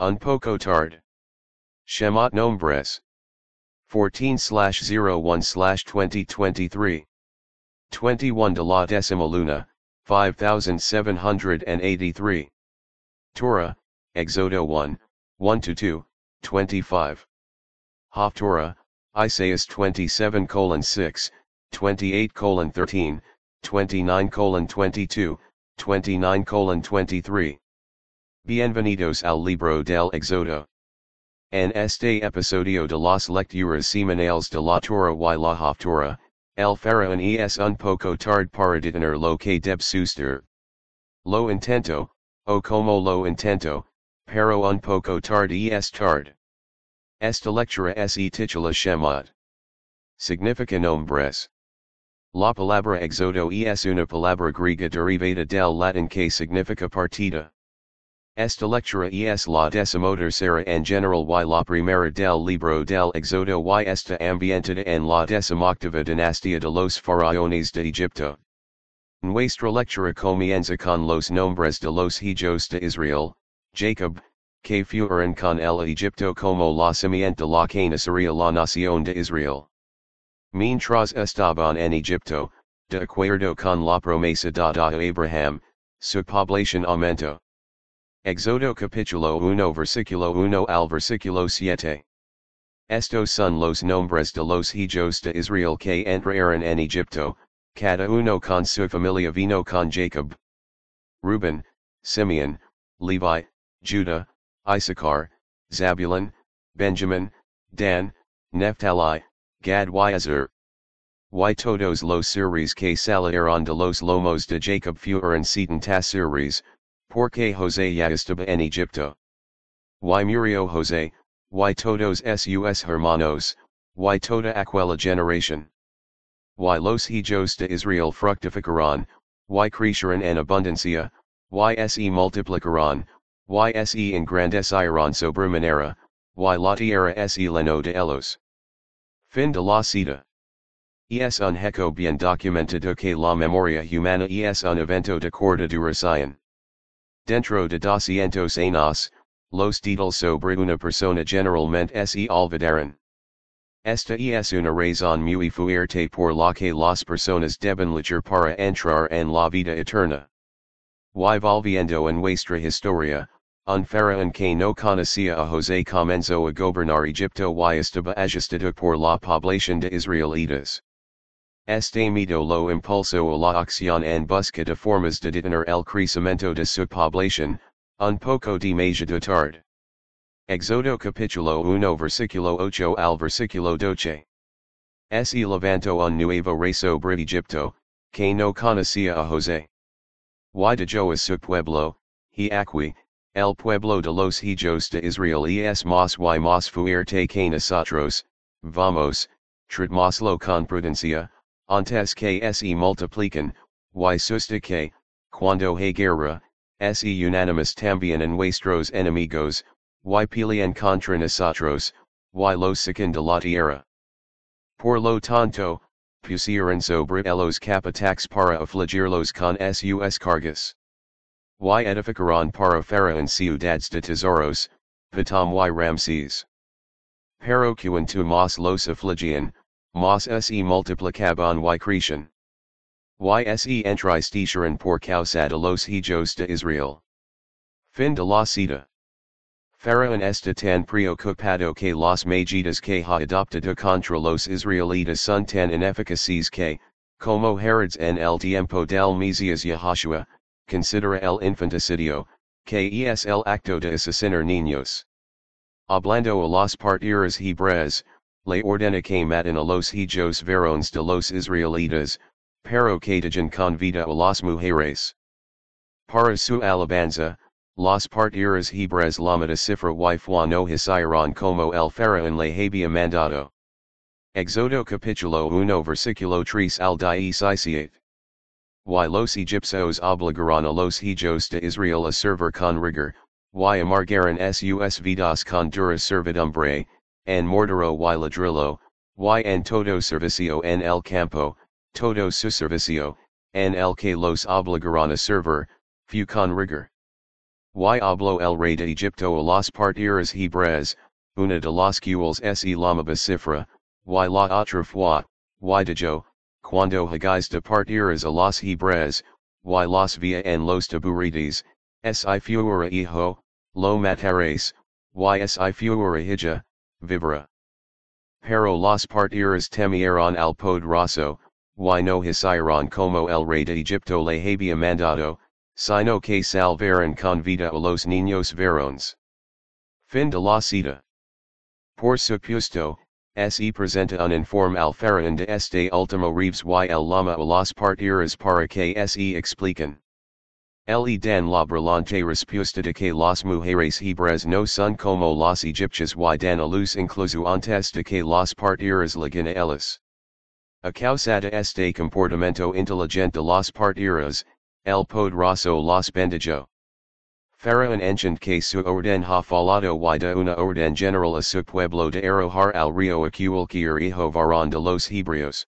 Un poco tard. Shemot nombres. 14 01 2023. 21 de la decima luna, 5783. Torah, Exodo 1, 1 2, 25. Haftorah, Isaiah 27 colon 6, 28 colon 13, 29 colon 22, 29 colon 23. Bienvenidos al libro del Exodo. En este episodio de las lecturas semanales de la Torah y la Haftorah, el faraón es un poco tard para detener lo que deb suster. Lo intento, o como lo intento, pero un poco tard es tard. Esta lectura se titula Shemot. Significa nombres. La palabra exodo es una palabra griega derivada del latín que significa partida. Esta lectura es la decimotercera en general y la primera del libro del Éxodo y esta ambientada en la decimoctava dinastía de los faraones de Egipto. Nuestra lectura comienza con los nombres de los hijos de Israel, Jacob, que fueron con el Egipto como la simiente la que nacería la nación de Israel. Mientras estaban en Egipto, de acuerdo con la promesa dada a Abraham, su población aumentó. Éxodo capítulo 1 versículo 1 al versículo 7. Estos son los nombres de los hijos de Israel que entraron en Egipto, cada uno con su familia vino con Jacob. Reuben, Simeon, Levi, Judah, Issachar, Zabulon, Benjamin, Dan, Naphtali, Gad y Azer. Y todos los seres que salieron de los lomos de Jacob fueron setenta seres, Porque Jose ya estaba en Egipto. Y murió Jose, y todos sus hermanos, y toda aquella generación. Y los hijos de Israel fructificarán, y crecerán en abundancia, y se multiplicarán, y se engrandecerán sobremanera, y la tierra se llenó de ellos. Fin de la cita. Es un hecho bien documentado que la memoria humana es un evento de corta duración. Dentro de doscientos años, los títulos sobre una persona generalmente se olvidaron. Esta es una razón muy fuerte por la que las personas deben luchar para entrar en la vida eterna. Y volviendo en nuestra historia, un faraón que no conocía a José comenzó a gobernar Egipto y estaba ajustado por la población de israelitas. Este mito lo impulsó a la acción en busca de formas de detener el crecimiento de su población, un poco demasiado tarde. Éxodo capítulo 1 versículo 8 al versículo 12. Se levantó un nuevo rey sobre Egipto, que no conocía a José. Y de a su pueblo, he aquí, el pueblo de los hijos de Israel es más y más fuerte que nosotros, vamos, tratmoslo con prudencia, antes que se multiplican, y susta que, cuando hay guerra, se unanimous también en nuestros enemigos, y pelean contra nosotros, y los sacan de la tierra. Por lo tanto, pusieron sobre ellos capatax para afligirlos con sus cargas. Y edificaron para faraón ciudades de tesoros, Patam y Ramses. Pero cuanto más los afligian, Mas se multiplicaban y crecen. Y se entristecieron por causa de los hijos de Israel. Fin de la cita. Faraón está tan preocupado que las medidas que ha adoptado contra los israelitas son tan ineficaces que, como Herodes en el tiempo del Mesías Yahashua, considera el infanticidio, que es el acto de asesinar niños. Hablando a las partidas hebreas, le ordena que maten a los hijos varones de los israelitas, pero que dejen con vida a las mujeres. Para su alabanza, las partiras hebreas la Sifra y fue no hicieron como el faraón le había mandado. Éxodo capítulo 1 versículo 3 al 17. Y los egipcios obligaron a los hijos de Israel a servir con rigor, y amargaron sus vidas con dura servidumbre, en mordero y ladrillo, y en todo servicio en el campo, todo su servicio, en el que los obligaron a servir, fu con rigor. y hablo el rey de Egipto a las partidas hebreas, una de las cuales es llamaba Sifra, y la otra fue, y dijo, cuando hagáis de partidas a las hebreas, y las via en los taburides, si fuera hijo, lo mataréis, y si fuera hija, vivera. Pero las partidas temieron al poderoso, y no hicieron como el rey de Egipto le había mandado, sino que salvaron con vida a los niños varones. Fin de la cita. Por supuesto, se presenta un informe al faraón de este último Reeves y el lama a las partidas para que se expliquen. Le dan la brillante respuesta de que las mujeres hebreas no son como las egipcias y dan a luz incluso antes de que las partidas lleguen a ellas. A causa de este comportamiento inteligente de las partidas, el poderoso las bendijo. Faraón enchant que su orden ha falado y de una orden general a su pueblo de arrojar al río a cualquier hijo varón de los hebreos.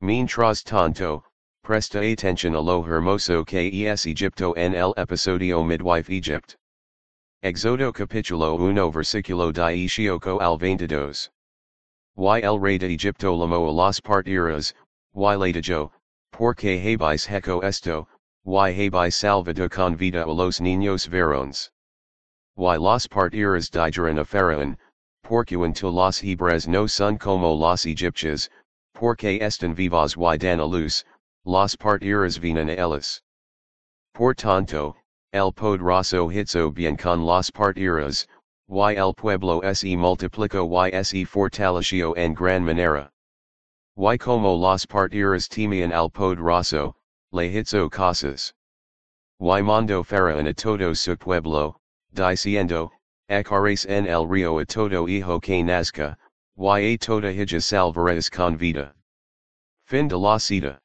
Mientras tanto, Presta atención a lo hermoso que es Egipto en el episodio Midwife Egypt. Éxodo capítulo 1 versículo 18 al 22. Y el rey de Egipto llamó a las partidas, y le dijo, porque habéis hecho esto, y habéis salvado con vida a los niños varones. Y las partidas dijeron a Faraón, porcuanto los hebreos no son como los egipcios, porque están vivos y dan a luz, las partidas vienen ellas. Por tanto, el poderoso hizo bien con las partidas, y el pueblo se multiplicó y se fortaleció en gran manera. Y como las partidas temían al poderoso, le hizo cosas. Y mando faraón a todo su pueblo, diciendo, Echaréis en el río a todo hijo que nazca, y a toda hija salvaréis con vida. Fin de la cita.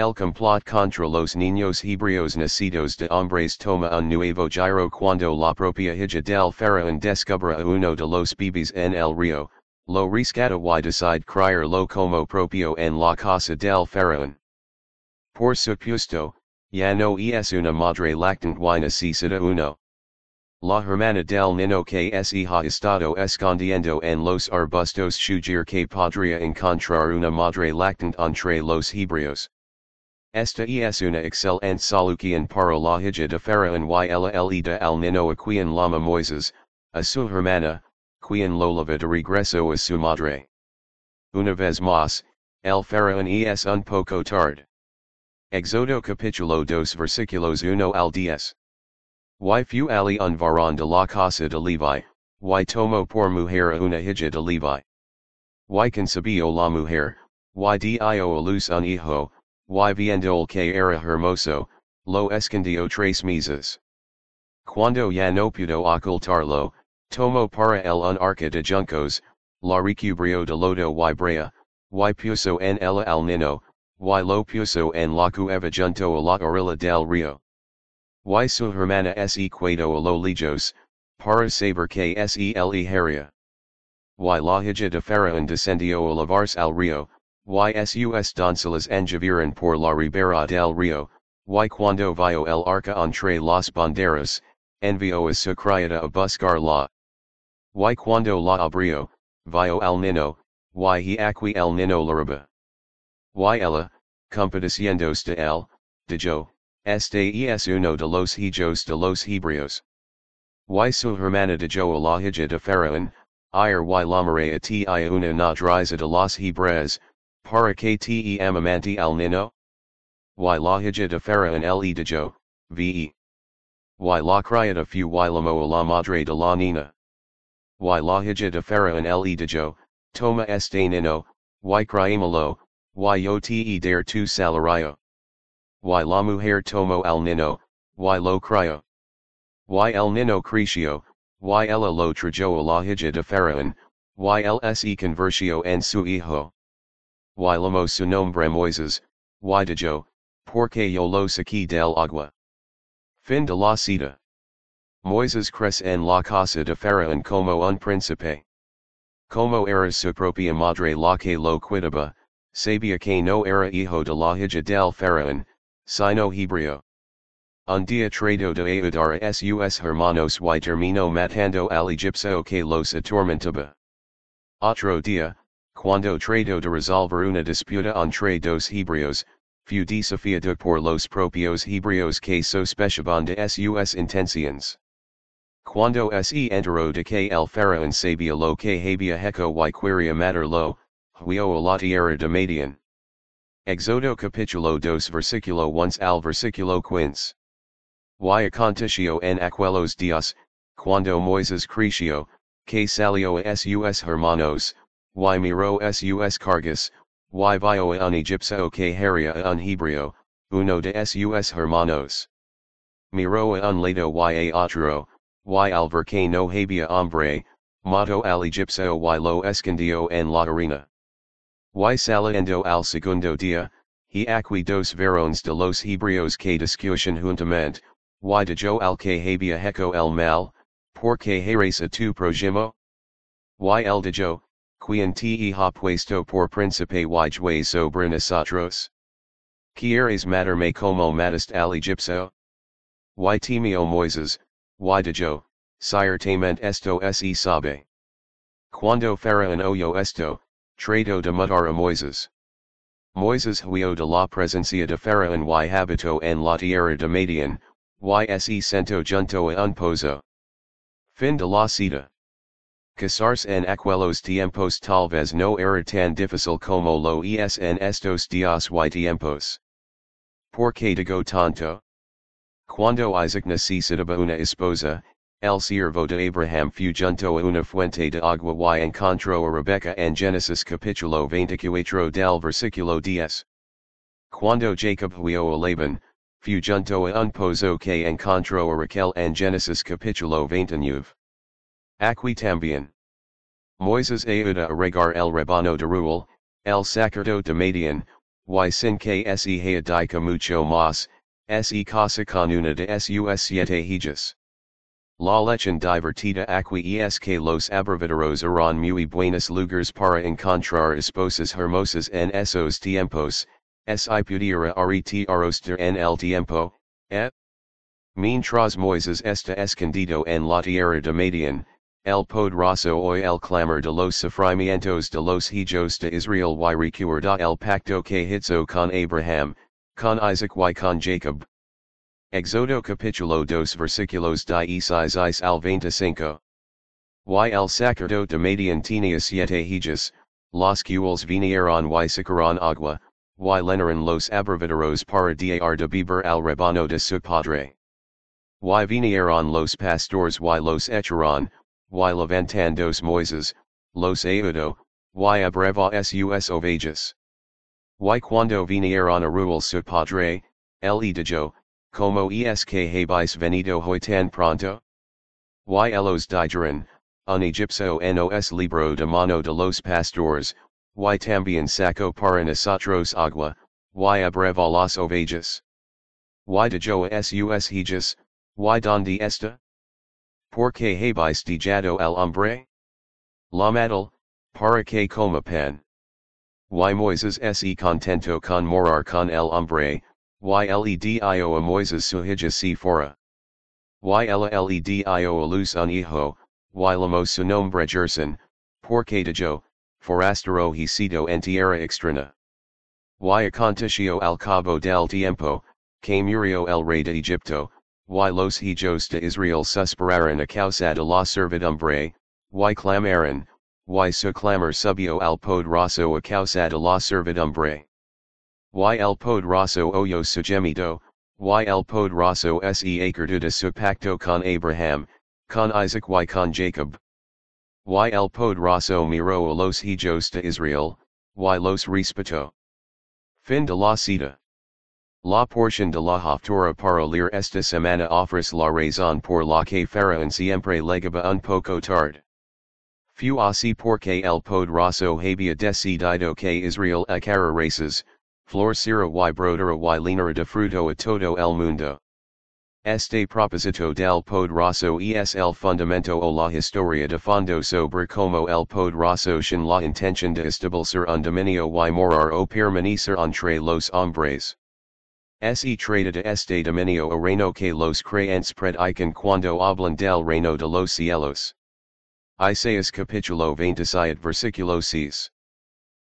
El complot contra los niños hebreos nacidos de hombres toma un nuevo giro cuando la propia hija del faraón descubra a uno de los bebés en el río, lo rescata y decide criar lo como propio en la casa del faraón. Por supuesto, ya no es una madre lactante y necesita uno. La hermana del niño que se ha estado escondiendo en los arbustos sugiere que podría encontrar una madre lactante entre los hebreos. Esta es una excelente solución para la hija de Faraón y ella elida al niño a quien lama Moises, a su hermana, quien lo lleva de regreso a su madre. Una vez más, el Faraón es un poco tard. Éxodo capítulo 2 versículos 1 al 10. Y fu ali un varón de la casa de Levi, y tomo por mujer a una hija de Levi. Y concebió la mujer, y dio a luz un hijo, y viendo que era hermoso, lo escondió tres meses. Cuando ya no pudo ocultarlo, tomo para el un arca de juncos, la recubrió de lodo y brea, y puso en ella al nino, y lo puso en la cueva junto a la orilla del río. Y su hermana se quedó a lo para saber que se le haría. Y la hija de Faraón descendió a lavarse al río, YSUS doncelas enjaviran por la ribera del río, y cuando vio el arca entre las banderas, envió a su criada a buscar la. Y cuando la abrió, vio al nino, y he aquí el nino la roba. Y ella, compadeciéndose de él, dijo, este es uno de los hijos de los hebreos. Y su hermana dijo a la hija de Faraón, ir y lamaré a ti una nodriza de los hebreos, para que te amamanti al nino? Y la hija de Faraón el dijo, ve. Y la criada fu y llamó a la madre de la nina. Y la hija de Faraón el dijo, toma este nino, y criémolo, y yo te dar tu salario. Y la mujer tomó al nino, y lo crió. Y el nino creció, y ella lo trajo a la hija de Faraón, y él se convirtió en su hijo y lamo su nombre Moises, y dijo, porque yo lo saqué del agua. Fin de la cita. Moises crece en la casa de Faraón como un príncipe. Como era su propia madre la que lo cuidaba, sabía que no era hijo de la hija del Faraón, sino hebreo. Un dia trado de ayudar a sus hermanos y termino matando al egipcio que los atormentaba. Otro dia, cuando trado de resolver una disputa entre dos hebreos, fue desafiado por los propios hebreos que sospechaban de sus intenciones. Cuando se enteró de que el faraón sabía lo que había hecho y quería matarlo, huyó a la tierra de Madian. Exodo capítulo 2 versículo 1 al versículo 15. Y aconteció en aquellos días, cuando Moisés creció, que salió a sus hermanos, y miró sus cargas, y vio un egipcio que haría a un hebreo, uno de sus hermanos. Miró a un lado y a otro, y al no había hombre, mato al egipcio y lo escondió en la arena. Y saliendo al segundo dia, he aquí dos varones de los hebreos que discusión juntamente, y dijo al que había hecho el mal, porque eres a tu prójimo? Y el dijo, quien te ha puesto por príncipe y juez sobre nosotros? ¿Quieres matarme como mataste al egipcio? Y temió Moises, y dijo, ciertamente esto se sabe. Cuando Faraón oyó esto, trató de matar a Moises. Moises huyó de la presencia de Faraón y habitó en la tierra de Madian, y se sento junto a un pozo. Fin de la cita. Casarse en aquellos tiempos tal vez no era tan difícil como lo es en estos días y tiempos. ¿Por qué digo tanto? Cuando Isaac necesitaba una esposa, el siervo de Abraham fue junto a una fuente de agua y encontró a Rebecca en Genesis capítulo 24 del versículo 10. Cuando Jacob huyó a Laban, fue junto a un pozo que encontró a Raquel en Genesis capítulo 29. Aquí también. Moises ayuda a regar el rebano de Ruel, el sacerdote de Madian, y sin que se haya mucho más, se casa con una de sus siete hijas. La lechen divertida aquí es que los abreviaderos eran muy buenos lugares para encontrar esposas hermosas en esos tiempos, si pudiera retiros en el tiempo, eh? Mientras Moises está escondido en la tierra de Madian, el poderoso hoy el clamor de los sufrimientos de los hijos de Israel y recuerda el pacto que hizo con Abraham, con Isaac y con Jacob. Éxodo capítulo 2 versículos 16 al 25. Y el sacerdote de Madian tenía siete hijas, los cuales vinieron y sacaron agua, y lenaron los abreviaderos para dar de beber al rebano de su padre. Y vinieron los pastores y los echaron, y levantandos Moises, los ayudó, y abreva sus ovejas. Y cuando vinieron a Ruel su padre, el y dijo, como es que habéis venido hoy tan pronto? Y ellos dijeron, un egipcio nos libro de mano de los pastores, y también saco para nosotros agua, y abreva las ovejas. Y dijo a sus hijas, y donde está? ¿Por qué habéis dejado al hombre? La matal, para que coma pan. Y Moises se contento con morar con el hombre, y ledio a Moises su hija Séfora. Y ella ledio a luz un hijo, y llamó su nombre Gerson, porque dejo, forastero he sido en tierra extraña. Y aconteció al cabo del tiempo, que murió el rey de Egipto, y los hijos de Israel suspiraron a causa de la servidumbre, y clamaron, y su clamor subió al poderoso a causa de la servidumbre. Y el poderoso oyó su gemido, y el poderoso se acordó de su pacto con Abraham, con Isaac y con Jacob. Y el poderoso miró a los hijos de Israel, y los respetó. Fin de la cita. La porción de la Haftorah para leer esta semana ofrece la razón por la que Faraón siempre legaba un poco tard. Fue así porque el poderoso había decidido que Israel acara races, florcera y brodera y linera de fruto a todo el mundo. Este propósito del poderoso es el fundamento o la historia de fondo sobre como el poderoso sin la intención de establecer un dominio y morar o permanecer entre los hombres. Se trata de este dominio o reino que los creyentes pred icon cuando hablan del reino de los cielos. Isaías capítulo 27 versículo 6.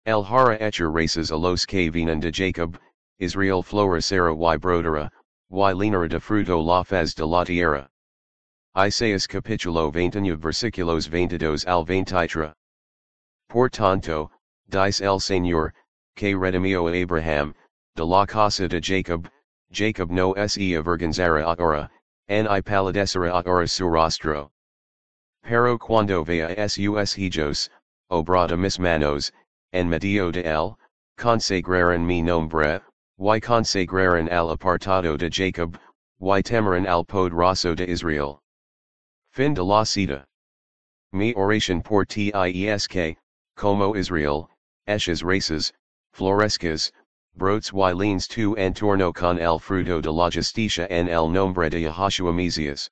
El hara echer races a los que vienen de Jacob, Israel florecera y brodera, y linera de fruto la faz de la tierra. Isaías capítulo 29 versículos 22 al 23. Por tanto, dice el Señor, que redimió a Abraham, de la casa de Jacob, Jacob no se avergonzara ahora, ni palidecerá ahora su rostro. Pero cuando vea sus hijos, obrada mis manos, en medio de él, consagraran mi nombre, y consagraran al apartado de Jacob, y temeran al poderoso de Israel. Fin de la cita. Mi oración por tiesk, como Israel, esches races, florescas, brotes y leans tu en torno con el fruto de la justicia en el nombre de Yahashua Mesias.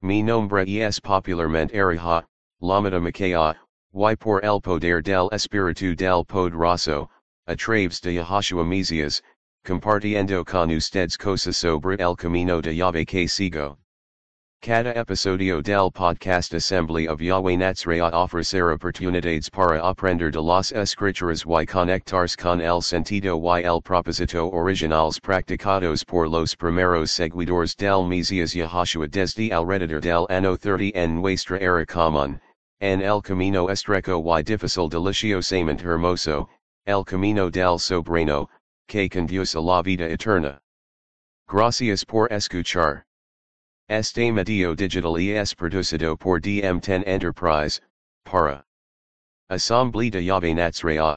Mi nombre es popularmente Araha, Lamada Makaya, y por el poder del Espíritu del Poderoso, a través de Yahashua Mesias, compartiendo con ustedes cosas sobre el camino de Yahweh que sigo. Cada episodio del podcast Assembly of Yahweh Natsraya ofrecer oportunidades para aprender de las escrituras y conectarse con el sentido y el propósito originales practicados por los primeros seguidores del Mesías Yahashua desde alrededor del ano 30 en nuestra era común, en el camino estrecho y difícil deliciosamente hermoso, el camino del soberano, que conduce a la vida eterna. Gracias por escuchar. Este medio digital es producido por DM10 Enterprise, para Asamblea de Yahweh Natsraya.